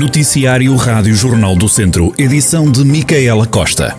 Noticiário Rádio Jornal do Centro, edição de Micaela Costa.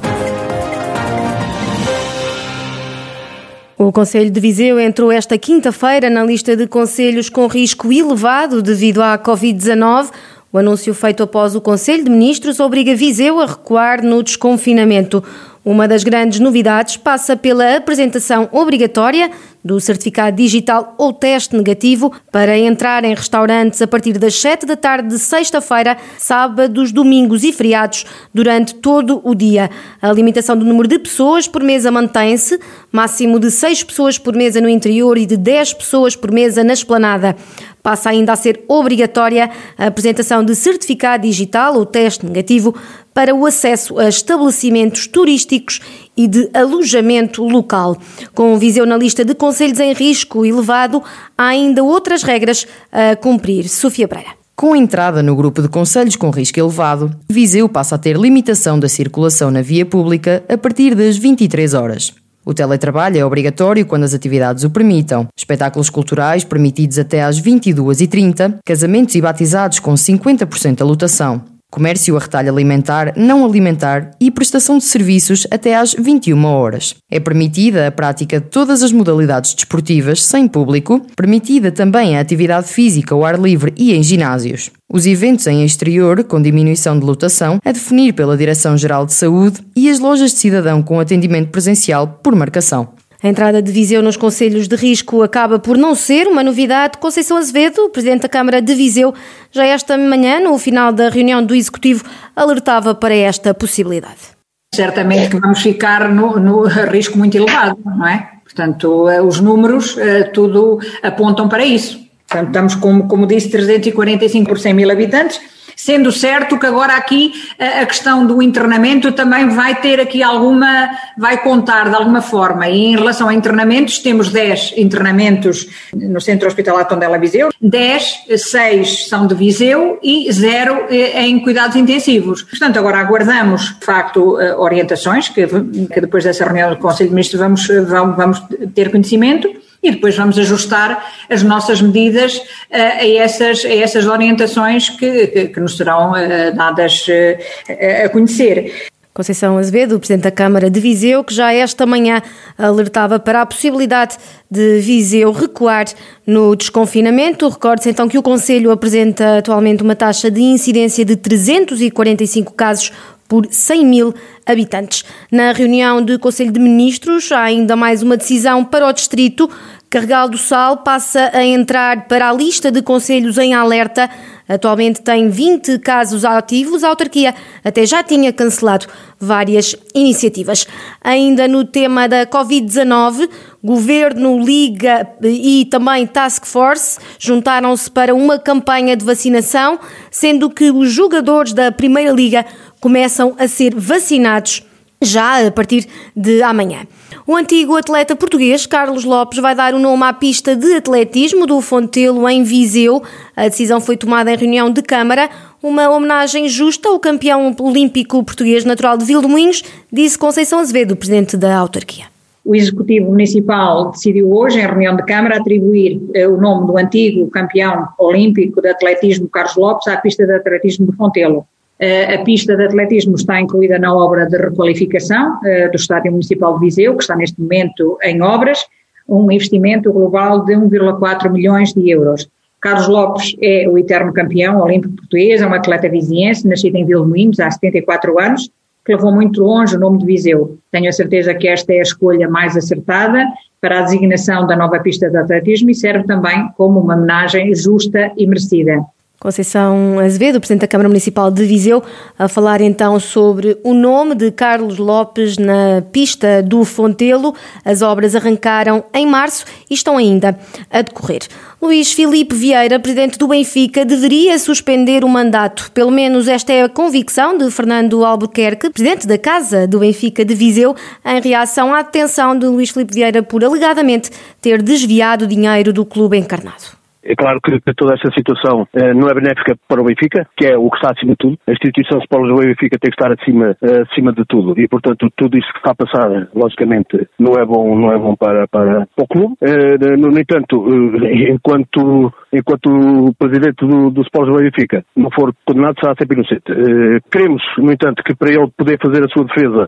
O Conselho de Viseu entrou esta quinta-feira na lista de conselhos com risco elevado devido à Covid-19. O anúncio feito após o Conselho de Ministros obriga Viseu a recuar no desconfinamento. Uma das grandes novidades passa pela apresentação obrigatória do certificado digital ou teste negativo para entrar em restaurantes a partir das 7 da tarde de sexta-feira, sábados, domingos e feriados durante todo o dia. A limitação do número de pessoas por mesa mantém-se, máximo de 6 pessoas por mesa no interior e de 10 pessoas por mesa na esplanada. Passa ainda a ser obrigatória a apresentação de certificado digital ou teste negativo para o acesso a estabelecimentos turísticos e de alojamento local. Com Viseu na lista de conselhos em risco elevado, há ainda outras regras a cumprir. Sofia Breira. Com a entrada no grupo de conselhos com risco elevado, Viseu passa a ter limitação da circulação na via pública a partir das 23 horas. O teletrabalho é obrigatório quando as atividades o permitam. Espetáculos culturais permitidos até às 22h30, casamentos e batizados com 50% da lotação comércio a retalho alimentar, não alimentar e prestação de serviços até às 21 horas. É permitida a prática de todas as modalidades desportivas sem público, permitida também a atividade física ao ar livre e em ginásios. Os eventos em exterior, com diminuição de lotação, a definir pela Direção-Geral de Saúde e as lojas de cidadão com atendimento presencial por marcação. A entrada de Viseu nos conselhos de risco acaba por não ser uma novidade. Conceição Azevedo, Presidente da Câmara de Viseu, já esta manhã, no final da reunião do Executivo, alertava para esta possibilidade. Certamente que vamos ficar no, no risco muito elevado, não é? Portanto, eh, os números eh, tudo apontam para isso. Portanto, estamos, como, como disse, 345 por 100 mil habitantes Sendo certo que agora aqui a questão do internamento também vai ter aqui alguma, vai contar de alguma forma. E em relação a internamentos, temos 10 internamentos no Centro Hospitalar Tondela Viseu, 10, 6 são de Viseu e 0 eh, em cuidados intensivos. Portanto, agora aguardamos, de facto, eh, orientações que, que depois dessa reunião do Conselho de Ministros vamos, vamos, vamos ter conhecimento e depois vamos ajustar as nossas medidas uh, a, essas, a essas orientações que, que, que nos serão uh, dadas uh, a conhecer. Conceição Azevedo, Presidente da Câmara de Viseu, que já esta manhã alertava para a possibilidade de Viseu recuar no desconfinamento. Recorde-se então que o Conselho apresenta atualmente uma taxa de incidência de 345 casos por 100 mil habitantes. Na reunião do Conselho de Ministros, há ainda mais uma decisão para o Distrito. Carregal do Sal passa a entrar para a lista de conselhos em alerta. Atualmente tem 20 casos ativos. A autarquia até já tinha cancelado várias iniciativas. Ainda no tema da Covid-19, Governo, Liga e também Task Force juntaram-se para uma campanha de vacinação, sendo que os jogadores da Primeira Liga começam a ser vacinados já a partir de amanhã. O antigo atleta português Carlos Lopes vai dar o nome à pista de atletismo do Fontelo em Viseu. A decisão foi tomada em reunião de Câmara, uma homenagem justa ao campeão olímpico português natural de Vildomingos, disse Conceição Azevedo, presidente da autarquia. O Executivo Municipal decidiu hoje, em reunião de Câmara, atribuir eh, o nome do antigo campeão olímpico de atletismo Carlos Lopes à pista de atletismo do Fontelo. Eh, a pista de atletismo está incluída na obra de requalificação eh, do Estádio Municipal de Viseu, que está neste momento em obras, um investimento global de 1,4 milhões de euros. Carlos Lopes é o eterno campeão olímpico português, é um atleta viziense, nascido em Vilmoinhos há 74 anos, que levou muito longe o nome de Viseu. Tenho a certeza que esta é a escolha mais acertada para a designação da nova pista de atletismo e serve também como uma homenagem justa e merecida. Conceição Azevedo, Presidente da Câmara Municipal de Viseu, a falar então sobre o nome de Carlos Lopes na pista do Fontelo. As obras arrancaram em março e estão ainda a decorrer. Luís Filipe Vieira, Presidente do Benfica, deveria suspender o mandato. Pelo menos esta é a convicção de Fernando Albuquerque, Presidente da Casa do Benfica de Viseu, em reação à detenção de Luís Filipe Vieira por alegadamente ter desviado dinheiro do clube encarnado. É claro que, toda esta situação eh, não é benéfica para o Benfica, que é o que está acima de tudo. A instituição Sport Lisboa e Benfica tem que estar acima, eh, acima de tudo. E, portanto, tudo isso que está a passar, logicamente, não é bom, não é bom para, para, o clube. Eh, no, no entanto, eh, enquanto, enquanto o presidente do, do Sport Lisboa Benfica não for condenado, será sempre inocente. Eh, queremos, no entanto, que para ele poder fazer a sua defesa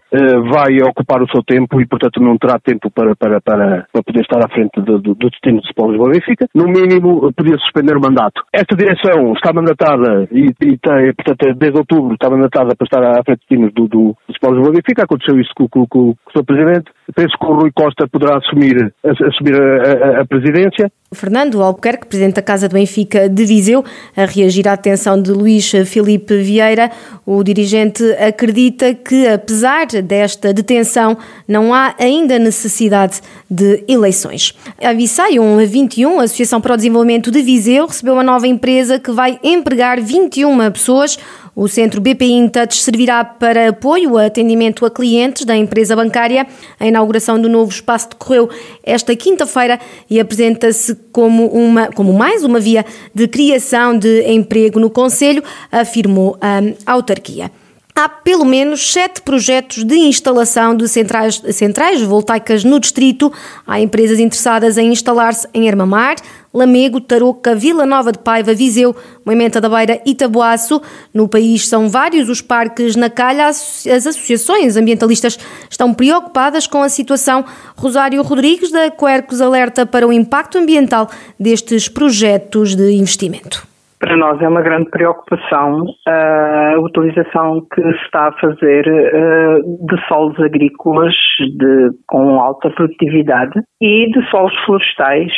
vai ocupar o seu tempo e, portanto, não terá tempo para, para, para, para poder estar à frente do, do, do destino do Sport Lisboa e Benfica. No mínimo, podia suspender o mandato. Esta direção está mandatada e, e tem, portanto, desde outubro está mandatada para estar à frente de do, do, do Sport Lisboa Benfica. Aconteceu isso com, com, com, com o seu presidente. Penso que o Rui Costa poderá assumir, assumir a, a, a presidência. Fernando Albuquerque, presidente da Casa do Benfica de Viseu, a reagir à detenção de Luís Filipe Vieira. O dirigente acredita que, apesar desta detenção, não há ainda necessidade de eleições. A Visaion 21, a Associação para o Desenvolvimento de Viseu, recebeu uma nova empresa que vai empregar 21 pessoas. O centro BPI InTouch servirá para apoio a atendimento a clientes da empresa bancária. A inauguração do novo espaço decorreu esta quinta-feira e apresenta-se como, uma, como mais uma via de criação de emprego no Conselho, afirmou a autarquia. Há pelo menos sete projetos de instalação de centrais, centrais voltaicas no distrito. Há empresas interessadas em instalar-se em Armamar, Lamego, Tarouca, Vila Nova de Paiva, Viseu, Moimenta da Beira e Taboaço. No país são vários os parques na calha. As associações ambientalistas estão preocupadas com a situação. Rosário Rodrigues da Quercos alerta para o impacto ambiental destes projetos de investimento. Para nós é uma grande preocupação a utilização que se está a fazer de solos agrícolas de, com alta produtividade e de solos florestais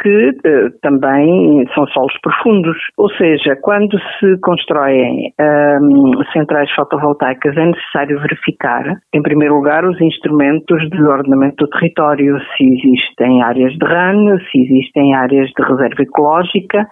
que também são solos profundos. Ou seja, quando se constroem centrais fotovoltaicas é necessário verificar, em primeiro lugar, os instrumentos de ordenamento do território, se existem áreas de RAN, se existem áreas de reserva ecológica,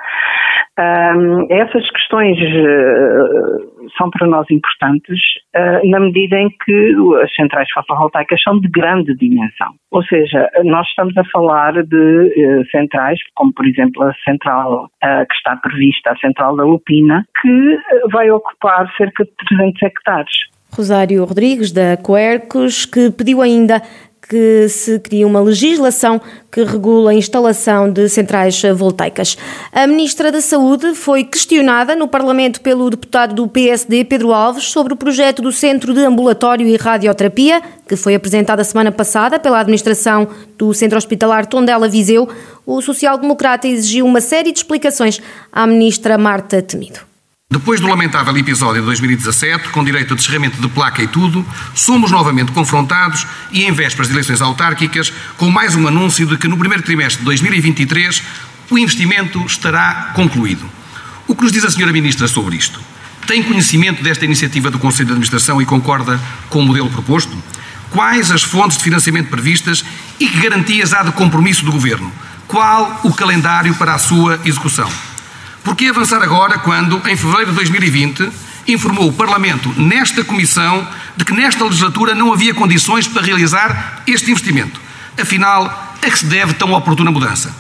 essas questões uh, são para nós importantes uh, na medida em que as centrais fotovoltaicas são de grande dimensão. Ou seja, nós estamos a falar de uh, centrais, como por exemplo a central que está prevista, a central da Lupina, que vai ocupar cerca de 300 hectares. Rosário Rodrigues, da Coercos, que pediu ainda que se cria uma legislação que regula a instalação de centrais voltaicas. A Ministra da Saúde foi questionada no Parlamento pelo deputado do PSD, Pedro Alves, sobre o projeto do Centro de Ambulatório e Radioterapia, que foi apresentado a semana passada pela administração do Centro Hospitalar Tondela Viseu. O social-democrata exigiu uma série de explicações à Ministra Marta Temido. Depois do lamentável episódio de 2017, com direito a descerramento de placa e tudo, somos novamente confrontados e em vésperas de eleições autárquicas, com mais um anúncio de que no primeiro trimestre de 2023 o investimento estará concluído. O que nos diz a Sra. Ministra sobre isto? Tem conhecimento desta iniciativa do Conselho de Administração e concorda com o modelo proposto? Quais as fontes de financiamento previstas e que garantias há de compromisso do Governo? Qual o calendário para a sua execução? Por que avançar agora quando, em fevereiro de 2020, informou o Parlamento, nesta Comissão, de que nesta legislatura não havia condições para realizar este investimento? Afinal, a que se deve tão oportuna mudança?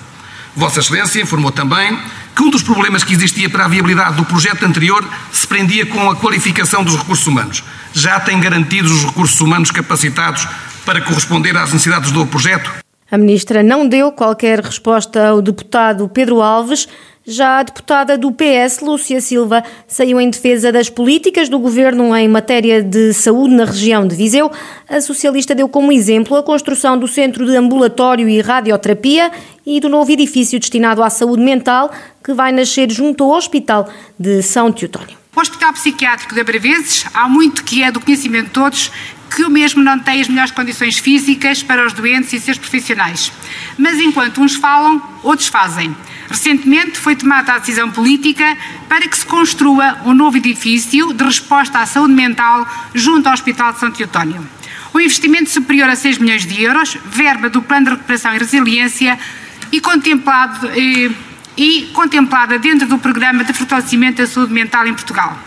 Vossa Excelência informou também que um dos problemas que existia para a viabilidade do projeto anterior se prendia com a qualificação dos recursos humanos. Já tem garantidos os recursos humanos capacitados para corresponder às necessidades do projeto? A ministra não deu qualquer resposta ao deputado Pedro Alves. Já a deputada do PS, Lúcia Silva, saiu em defesa das políticas do governo em matéria de saúde na região de Viseu. A socialista deu como exemplo a construção do centro de ambulatório e radioterapia e do novo edifício destinado à saúde mental que vai nascer junto ao Hospital de São Teotónio. O Hospital Psiquiátrico de Abraveses, há muito que é do conhecimento de todos que o mesmo não tem as melhores condições físicas para os doentes e seus profissionais. Mas enquanto uns falam, outros fazem. Recentemente foi tomada a decisão política para que se construa um novo edifício de resposta à saúde mental junto ao Hospital de São Teotónio. O investimento superior a 6 milhões de euros, verba do Plano de Recuperação e Resiliência e contemplado, e, e contemplada dentro do Programa de Fortalecimento da Saúde Mental em Portugal.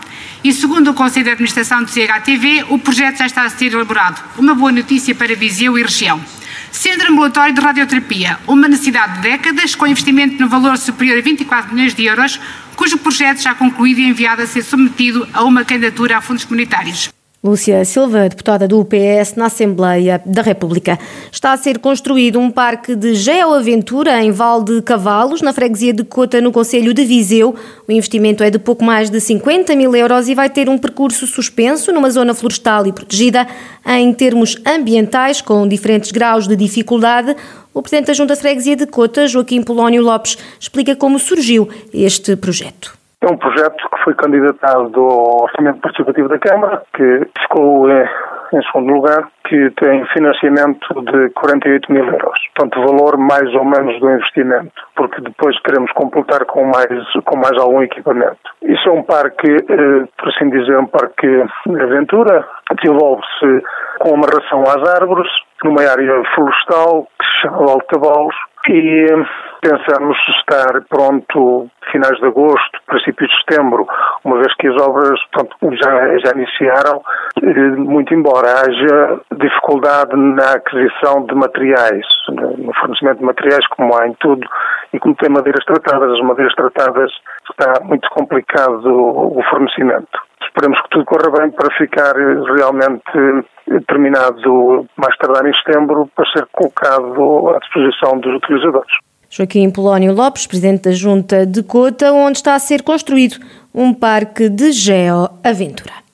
E segundo o Conselho de Administração do CHTV, o projeto já está a ser elaborado. Uma boa notícia para Viseu e região. Centro Ambulatório de Radioterapia, uma necessidade de décadas, com investimento no valor superior a 24 milhões de euros, cujo projeto já concluído e enviado a ser submetido a uma candidatura a fundos comunitários. Lúcia Silva, deputada do PS na Assembleia da República. Está a ser construído um parque de geoaventura em Val de Cavalos, na freguesia de Cota, no Conselho de Viseu. O investimento é de pouco mais de 50 mil euros e vai ter um percurso suspenso numa zona florestal e protegida em termos ambientais, com diferentes graus de dificuldade. O Presidente da Junta de Freguesia de Cota, Joaquim Polónio Lopes, explica como surgiu este projeto. É um projeto que foi candidatado ao Orçamento Participativo da Câmara, que ficou em, segundo lugar, que tem financiamento de 48 mil euros. Portanto, valor mais ou menos do investimento, porque depois queremos completar com mais, com mais algum equipamento. Isso é um parque, eh, por assim dizer, um parque de aventura, desenvolve-se com amarração às árvores, numa área florestal que se chama Altavalos, e eh, pensamos estar pronto finais de agosto, princípios de setembro, uma vez que as obras pronto, já, já iniciaram, eh, muito embora haja dificuldade na aquisição de materiais, no fornecimento de materiais, como há em tudo, e como tem madeiras tratadas, as madeiras tratadas está muito complicado o fornecimento. Esperemos que tudo corra bem para ficar realmente terminado mais tardar em setembro para ser colocado à disposição dos utilizadores. Joaquim Polónio Lopes, presidente da Junta de Cota, onde está a ser construído um parque de geoaventura.